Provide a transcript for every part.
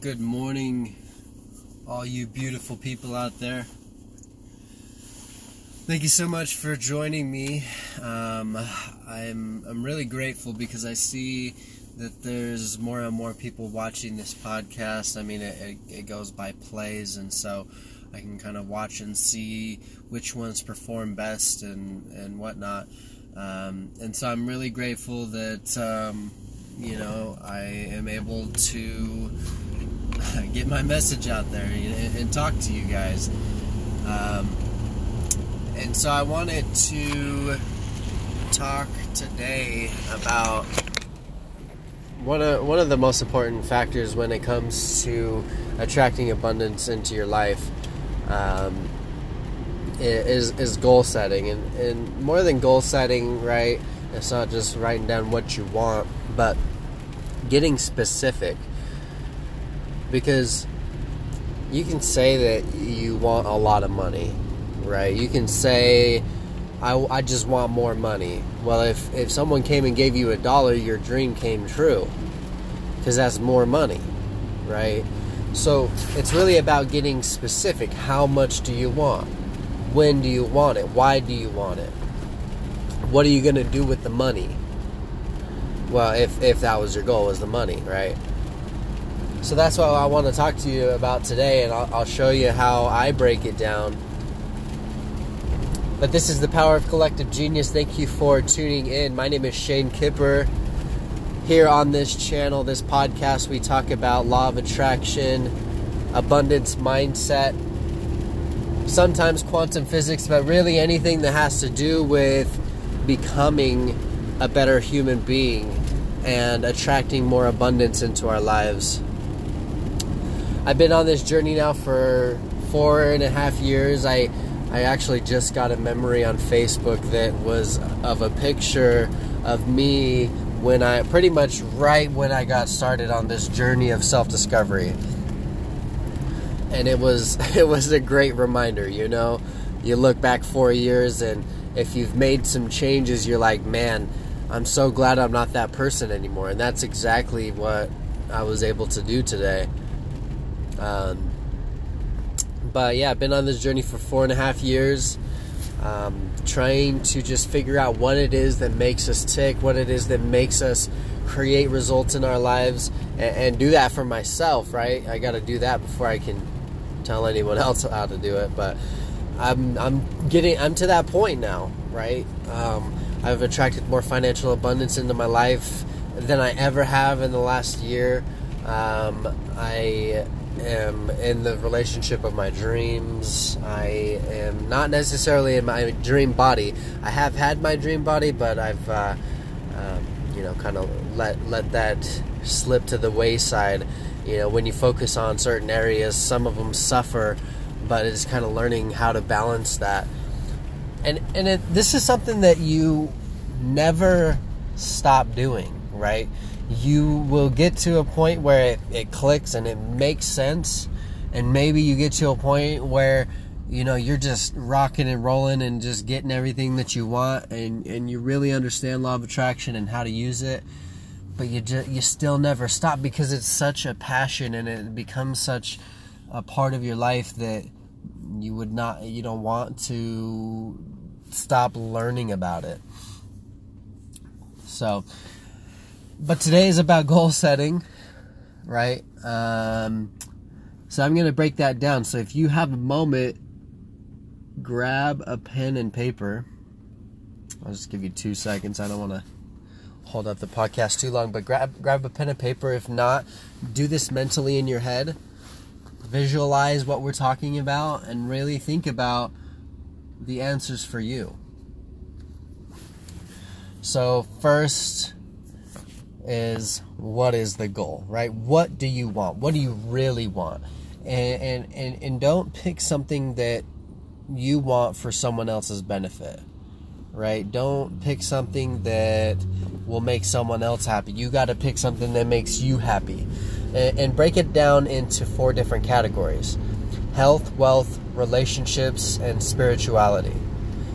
Good morning, all you beautiful people out there. Thank you so much for joining me. Um, I'm I'm really grateful because I see that there's more and more people watching this podcast. I mean, it, it, it goes by plays, and so I can kind of watch and see which ones perform best and and whatnot. Um, and so I'm really grateful that um, you know I am able to get my message out there and, and talk to you guys. Um, and so I wanted to talk today about one of one of the most important factors when it comes to attracting abundance into your life um, is is goal setting, and and more than goal setting, right? It's not just writing down what you want, but getting specific because you can say that you want a lot of money, right? You can say, I, I just want more money. Well, if, if someone came and gave you a dollar, your dream came true because that's more money, right? So it's really about getting specific. How much do you want? When do you want it? Why do you want it? What are you going to do with the money? Well, if, if that was your goal, was the money, right? So that's what I want to talk to you about today, and I'll, I'll show you how I break it down. But this is the power of collective genius. Thank you for tuning in. My name is Shane Kipper. Here on this channel, this podcast, we talk about law of attraction, abundance mindset, sometimes quantum physics, but really anything that has to do with becoming a better human being and attracting more abundance into our lives. I've been on this journey now for four and a half years. I I actually just got a memory on Facebook that was of a picture of me when I pretty much right when I got started on this journey of self-discovery. And it was it was a great reminder, you know. You look back 4 years and if you've made some changes, you're like, "Man, I'm so glad I'm not that person anymore." And that's exactly what I was able to do today. Um, but yeah, I've been on this journey for four and a half years, um, trying to just figure out what it is that makes us tick, what it is that makes us create results in our lives, and, and do that for myself. Right? I got to do that before I can tell anyone else how to do it. But I'm I'm getting I'm to that point now. Right? Um, I've attracted more financial abundance into my life than I ever have in the last year. Um, I am in the relationship of my dreams. I am not necessarily in my dream body. I have had my dream body, but I've, uh, um, you know, kind of let let that slip to the wayside. You know, when you focus on certain areas, some of them suffer, but it's kind of learning how to balance that. And and it, this is something that you never stop doing, right? You will get to a point where it, it clicks and it makes sense. And maybe you get to a point where you know you're just rocking and rolling and just getting everything that you want and and you really understand law of attraction and how to use it. But you just you still never stop because it's such a passion and it becomes such a part of your life that you would not you don't want to stop learning about it. So but today is about goal setting, right? Um, so I'm going to break that down. So if you have a moment, grab a pen and paper. I'll just give you two seconds. I don't want to hold up the podcast too long, but grab grab a pen and paper. If not, do this mentally in your head. Visualize what we're talking about and really think about the answers for you. So first is what is the goal, right? What do you want? What do you really want? And, and, and, and don't pick something that you want for someone else's benefit, right? Don't pick something that will make someone else happy. You got to pick something that makes you happy. And, and break it down into four different categories health, wealth, relationships, and spirituality.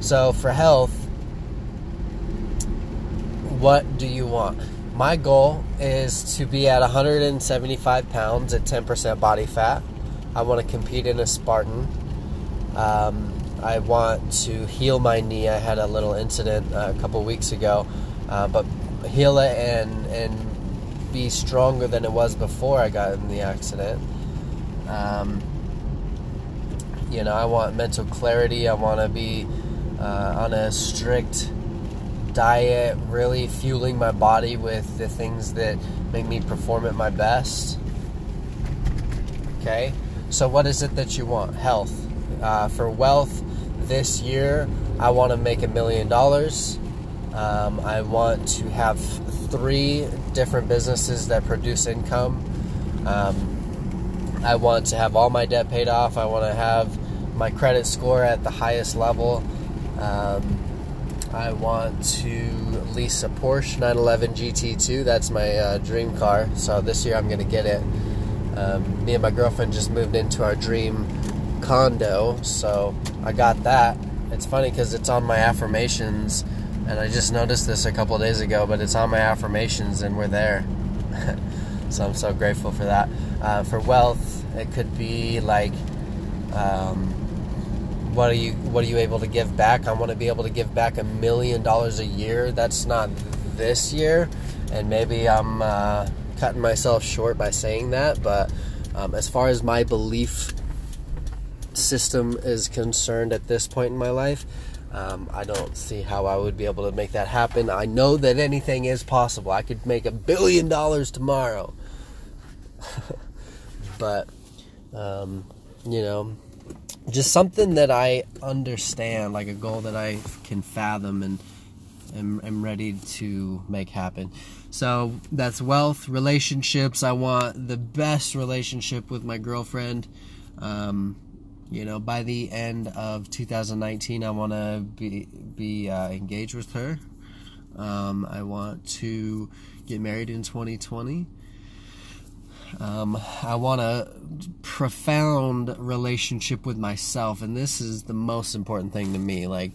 So for health, what do you want? My goal is to be at 175 pounds at 10% body fat. I want to compete in a Spartan. Um, I want to heal my knee. I had a little incident uh, a couple weeks ago, uh, but heal it and and be stronger than it was before I got in the accident. Um, you know, I want mental clarity. I want to be uh, on a strict diet, really fueling my body with the things that make me perform at my best. Okay, so what is it that you want? Health. Uh, for wealth, this year, I want to make a million dollars. Um, I want to have three different businesses that produce income. Um, I want to have all my debt paid off. I want to have my credit score at the highest level. Um, I want to lease a Porsche 911 GT2. That's my uh, dream car. So this year I'm going to get it. Um, me and my girlfriend just moved into our dream condo, so I got that. It's funny because it's on my affirmations, and I just noticed this a couple days ago, but it's on my affirmations, and we're there. so I'm so grateful for that. Uh, for wealth, it could be like. Um, what are you what are you able to give back? I want to be able to give back a million dollars a year. That's not this year, and maybe I'm uh, cutting myself short by saying that. But um, as far as my belief system is concerned at this point in my life, um, I don't see how I would be able to make that happen. I know that anything is possible. I could make a billion dollars tomorrow, but um, you know just something that I understand, like a goal that I can fathom and am, am ready to make happen. So that's wealth, relationships. I want the best relationship with my girlfriend. Um, you know, by the end of 2019, I want to be be uh, engaged with her. Um, I want to get married in 2020. Um, I want a profound relationship with myself, and this is the most important thing to me. Like,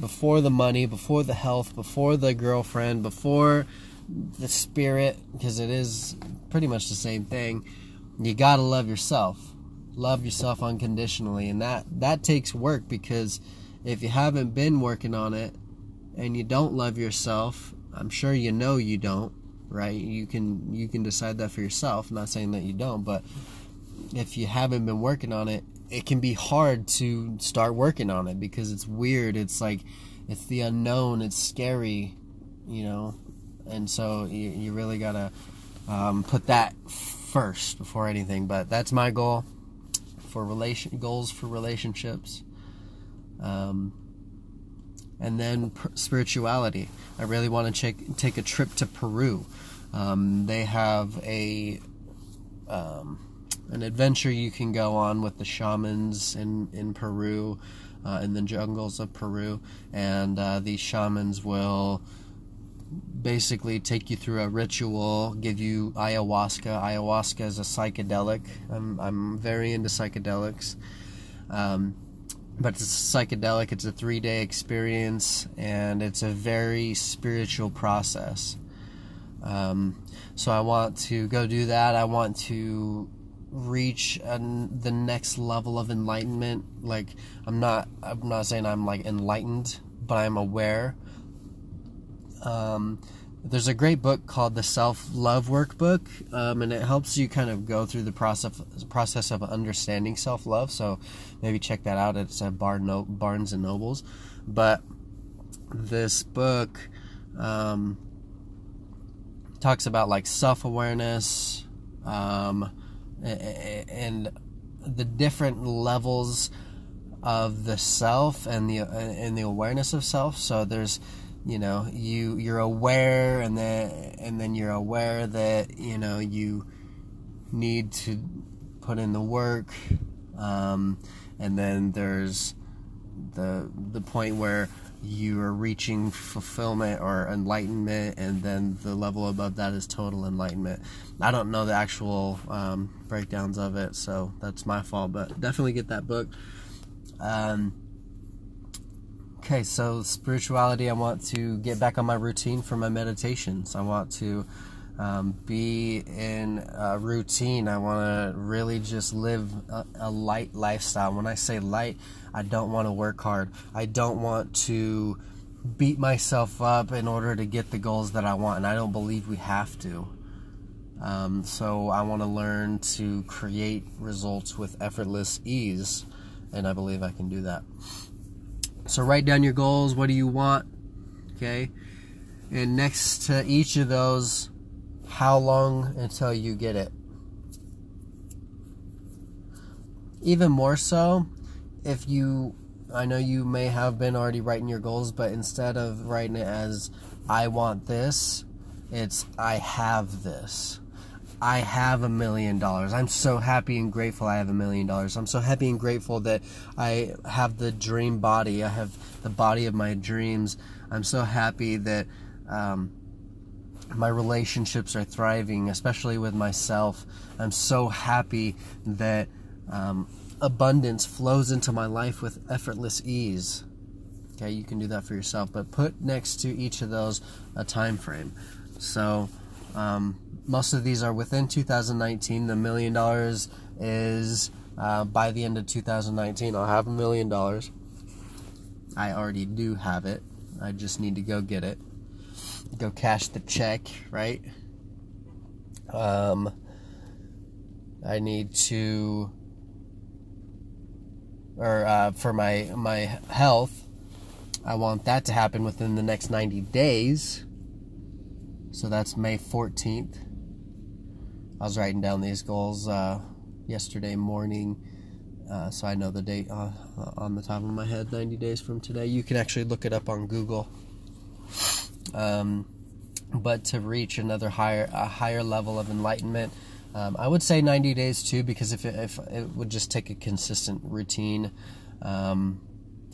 before the money, before the health, before the girlfriend, before the spirit, because it is pretty much the same thing, you gotta love yourself. Love yourself unconditionally, and that that takes work because if you haven't been working on it and you don't love yourself, I'm sure you know you don't right? You can you can decide that for yourself. I'm not saying that you don't, but if you haven't been working on it, it can be hard to start working on it because it's weird. It's like it's the unknown. It's scary, you know, and so you, you really gotta um, put that first before anything. But that's my goal for relation goals for relationships. Um, and then spirituality. I really want to take take a trip to Peru. Um, they have a um, an adventure you can go on with the shamans in in Peru, uh, in the jungles of Peru, and uh, these shamans will basically take you through a ritual, give you ayahuasca. Ayahuasca is a psychedelic. I'm I'm very into psychedelics. Um, but it's psychedelic. It's a three day experience, and it's a very spiritual process. Um, so I want to go do that. I want to reach an, the next level of enlightenment. Like I'm not, I'm not saying I'm like enlightened, but I'm aware. Um, there's a great book called the Self Love Workbook, um, and it helps you kind of go through the process process of understanding self love. So maybe check that out. It's at Barnes and Nobles. But this book um, talks about like self awareness um, and the different levels of the self and the and the awareness of self. So there's you know you you're aware and then and then you're aware that you know you need to put in the work um, and then there's the the point where you are reaching fulfillment or enlightenment and then the level above that is total enlightenment. I don't know the actual um, breakdowns of it so that's my fault but definitely get that book. Um, Okay, so spirituality, I want to get back on my routine for my meditations. I want to um, be in a routine. I want to really just live a, a, light lifestyle. When I say light, I don't want to work hard. I don't want to beat myself up in order to get the goals that I want, and I don't believe we have to. Um, so I want to learn to create results with effortless ease, and I believe I can do that. So write down your goals. What do you want? Okay. And next to each of those, how long until you get it? Even more so, if you, I know you may have been already writing your goals, but instead of writing it as, I want this, it's, I have this. I have a million dollars. I'm so happy and grateful I have a million dollars. I'm so happy and grateful that I have the dream body. I have the body of my dreams. I'm so happy that um, my relationships are thriving, especially with myself. I'm so happy that um, abundance flows into my life with effortless ease. Okay, you can do that for yourself, but put next to each of those a time frame. So, um, most of these are within 2019. The million dollars is uh, by the end of 2019. I'll have a million dollars. I already do have it. I just need to go get it. Go cash the check, right? Um, I need to, or uh, for my my health, I want that to happen within the next 90 days. So that's May 14th. I was writing down these goals uh, yesterday morning, uh, so I know the date uh, on the top of my head. 90 days from today. You can actually look it up on Google. Um, but to reach another higher a higher level of enlightenment, um, I would say 90 days too, because if it, if it would just take a consistent routine. Um,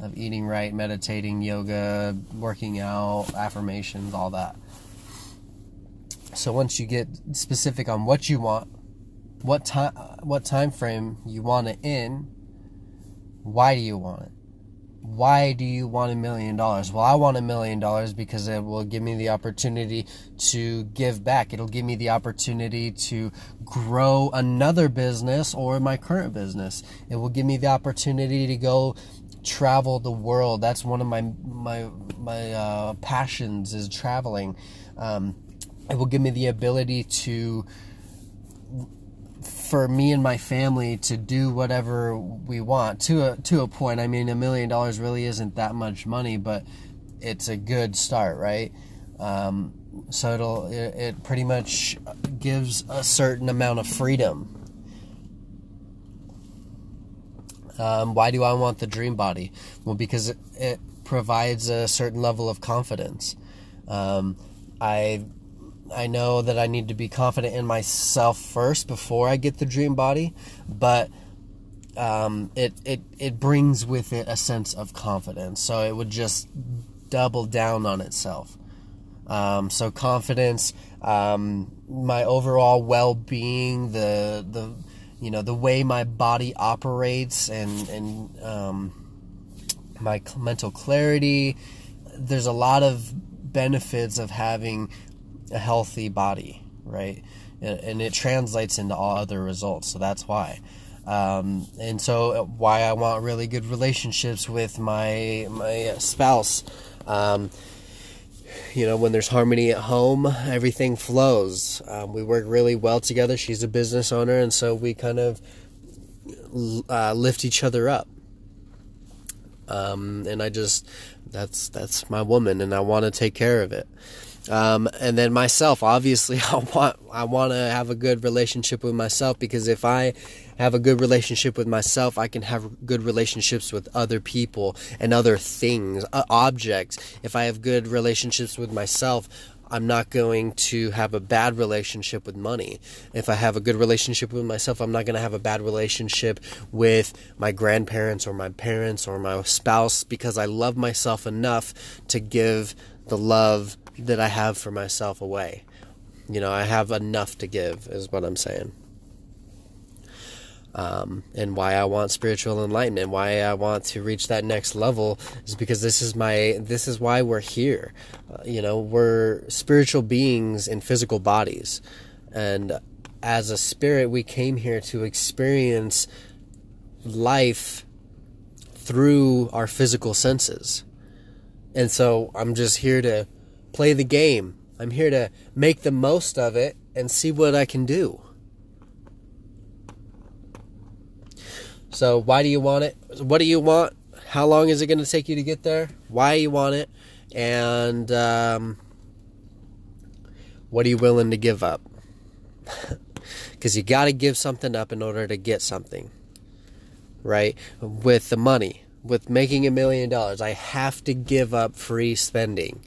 of eating right, meditating, yoga, working out, affirmations, all that. So once you get specific on what you want, what time what time frame you want it in, why do you want it? Why do you want a million dollars? Well, I want a million dollars because it will give me the opportunity to give back. It'll give me the opportunity to grow another business or my current business. It will give me the opportunity to go travel the world. That's one of my my my uh, passions is traveling. Um, it will give me the ability to for me and my family to do whatever we want to a to a point. I mean, a million dollars really isn't that much money, but it's a good start, right? Um, so it'll it, it pretty much gives a certain amount of freedom. Um, why do I want the dream body? Well, because it, it provides a certain level of confidence. Um, I I know that I need to be confident in myself first before I get the dream body, but um, it it it brings with it a sense of confidence. So it would just double down on itself. Um, so confidence, um, my overall well-being, the the you know the way my body operates, and and um, my mental clarity. There's a lot of benefits of having a healthy body, right? And it translates into all other results. So that's why. Um, and so why I want really good relationships with my my spouse. Um, you know, when there's harmony at home, everything flows. Um, we work really well together. She's a business owner, and so we kind of uh, lift each other up. Um, and I just that's that's my woman, and I want to take care of it. Um, and then myself, obviously, I want I want to have a good relationship with myself because if I have a good relationship with myself, I can have good relationships with other people and other things, uh, objects. If I have good relationships with myself, I'm not going to have a bad relationship with money. If I have a good relationship with myself, I'm not going to have a bad relationship with my grandparents or my parents or my spouse because I love myself enough to give the love that I have for myself away. You know, I have enough to give, is what I'm saying. um, and why I want spiritual enlightenment, why I want to reach that next level is because this is my this is why we're here. Uh, you know, we're spiritual beings in physical bodies, and as a spirit, we came here to experience life through our physical senses. And so I'm just here to play the game. I'm here to make the most of it and see what I can do. So, why do you want it? What do you want? How long is it going to take you to get there? Why you want it? And um, what are you willing to give up? Because you got to give something up in order to get something, right? With the money, with making a million dollars, I have to give up free spending.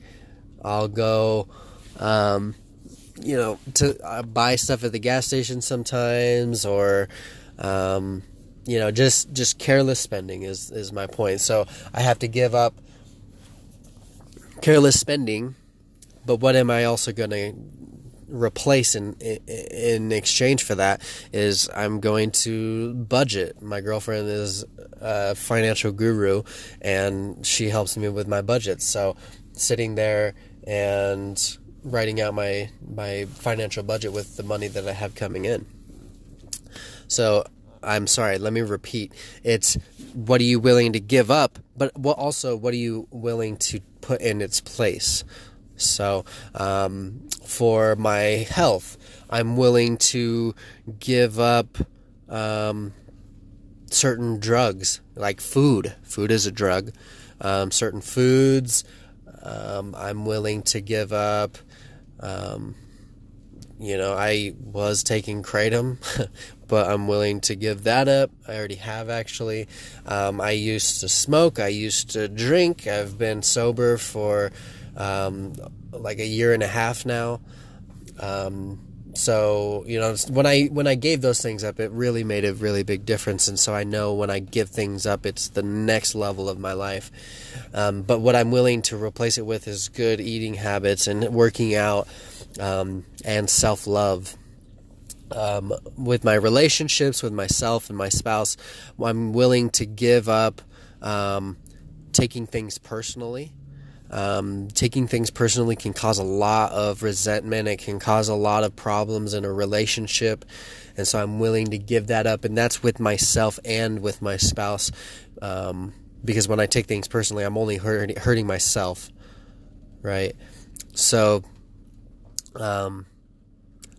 I'll go, um, you know, to uh, buy stuff at the gas station sometimes, or um, you know, just just careless spending is is my point. So I have to give up careless spending, but what am I also going to replace in in exchange for that is I'm going to budget. My girlfriend is a financial guru and she helps me with my budget. So sitting there and writing out my my financial budget with the money that I have coming in. So I'm sorry, let me repeat. It's what are you willing to give up, but what also what are you willing to put in its place? So, um, for my health, I'm willing to give up um, certain drugs, like food. Food is a drug. Um, certain foods, um, I'm willing to give up. Um, you know, I was taking kratom, but I'm willing to give that up. I already have actually. Um, I used to smoke. I used to drink. I've been sober for um, like a year and a half now. Um, so you know when I when I gave those things up, it really made a really big difference. And so I know when I give things up, it's the next level of my life. Um, but what I'm willing to replace it with is good eating habits and working out um, and self love. Um, with my relationships with myself and my spouse, I'm willing to give up um, taking things personally. Um, taking things personally can cause a lot of resentment. It can cause a lot of problems in a relationship. And so I'm willing to give that up. And that's with myself and with my spouse. Um, because when I take things personally, I'm only hurt, hurting myself. Right? So um,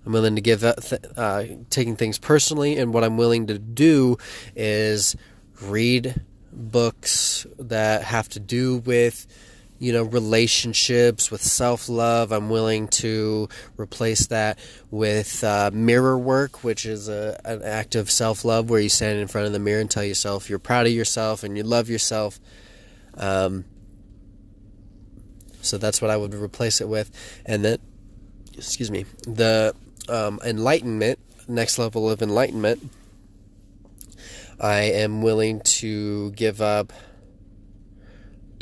I'm willing to give up th- uh, taking things personally. And what I'm willing to do is read books that have to do with you know relationships with self-love. I'm willing to replace that with uh, mirror work which is a, an act of self-love where you stand in front of the mirror and tell yourself you're proud of yourself and you love yourself. Um, so that's what i would replace it with. And then excuse me the um, enlightenment next level of enlightenment i am willing to give up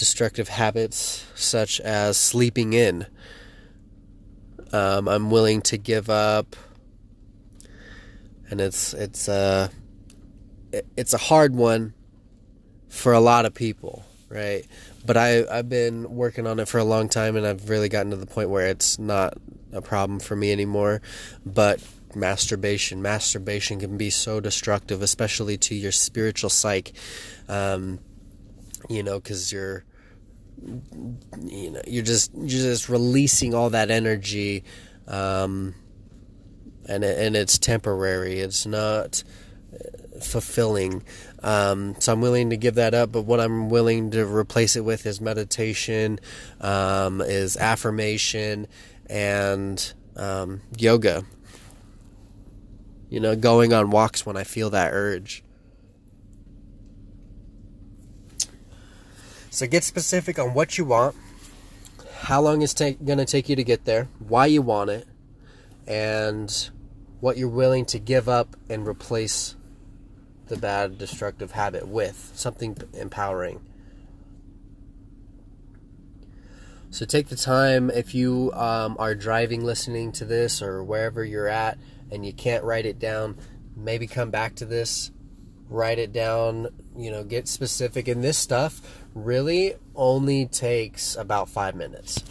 destructive habits such as sleeping in. Um, I'm willing to give up, and it's it's a it's a hard one for a lot of people, right? But I I've been working on it for a long time, and I've really gotten to the point where it's not a problem for me anymore. But masturbation, masturbation can be so destructive, especially to your spiritual psyche. Um, you know, because you're you know you're just you're just releasing all that energy um, and and it's temporary. It's not fulfilling. Um, so I'm willing to give that up but what I'm willing to replace it with is meditation um, is affirmation and um, yoga. You know going on walks when I feel that urge So get specific on what you want, how long it's ta- going to take you to get there, why you want it, and what you're willing to give up and replace the bad destructive habit with something empowering. So take the time if you um, are driving listening to this or wherever you're at and you can't write it down, maybe come back to this, write it down, you know, get specific. And this stuff really only takes about five minutes.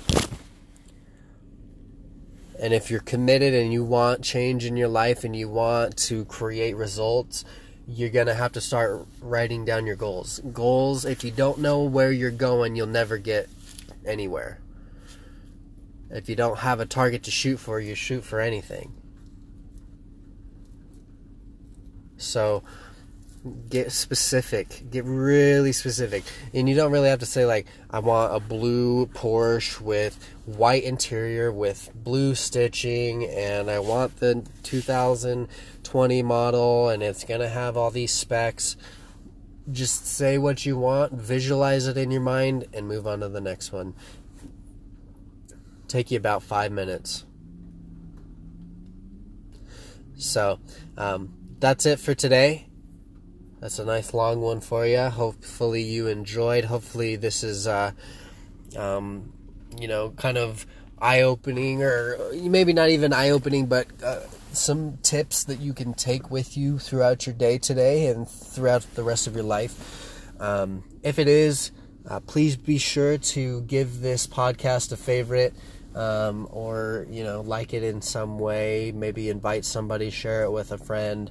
And if you're committed and you want change in your life and you want to create results, you're going to have to start writing down your goals. Goals, if you don't know where you're going, you'll never get anywhere. If you don't have a target to shoot for, you shoot for anything. So, get specific get really specific. And you don't really have to say like i want a blue porsche with white interior with blue stitching and i want the 2020 model and it's going to have all these specs. Just say what you want visualize it in your mind and move on to the next one. Take you about five minutes. So um, that's it for today that's a nice long one for you. Hopefully you enjoyed. Hopefully this is, uh, um, you know, kind of eye-opening, or maybe not even eye-opening, but uh, some tips that you can take with you throughout your day today and throughout the rest of your life. Um, if it is, uh, please be sure to give this podcast a favorite. Um, or you know like it in some way maybe invite somebody share it with a friend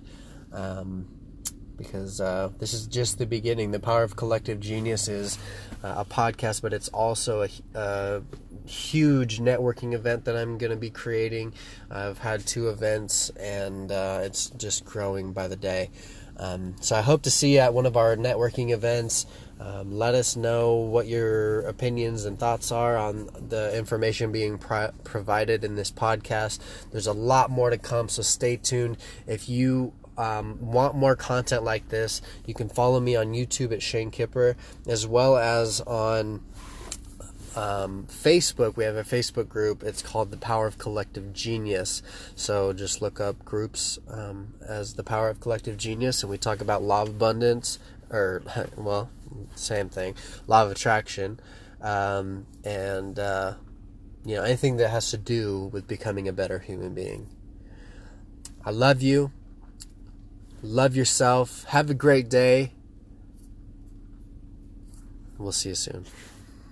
um, because uh, this is just the beginning. The Power of Collective Genius is uh, a podcast, but it's also a, a, huge networking event that I'm going to be creating. I've had two events, and uh, it's just growing by the day. Um, so I hope to see you at one of our networking events. Um, let us know what your opinions and thoughts are on the information being pro- provided in this podcast. There's a lot more to come, so stay tuned. If you um, want more content like this, you can follow me on YouTube at Shane Kipper, as well as on um, Facebook. We have a Facebook group. It's called the Power of Collective Genius. So just look up groups um, as the Power of Collective Genius, and we talk about law of abundance, or well, same thing, law of attraction, um, and uh, you know anything that has to do with becoming a better human being. I love you. Love yourself. Have a great day. We'll see you soon.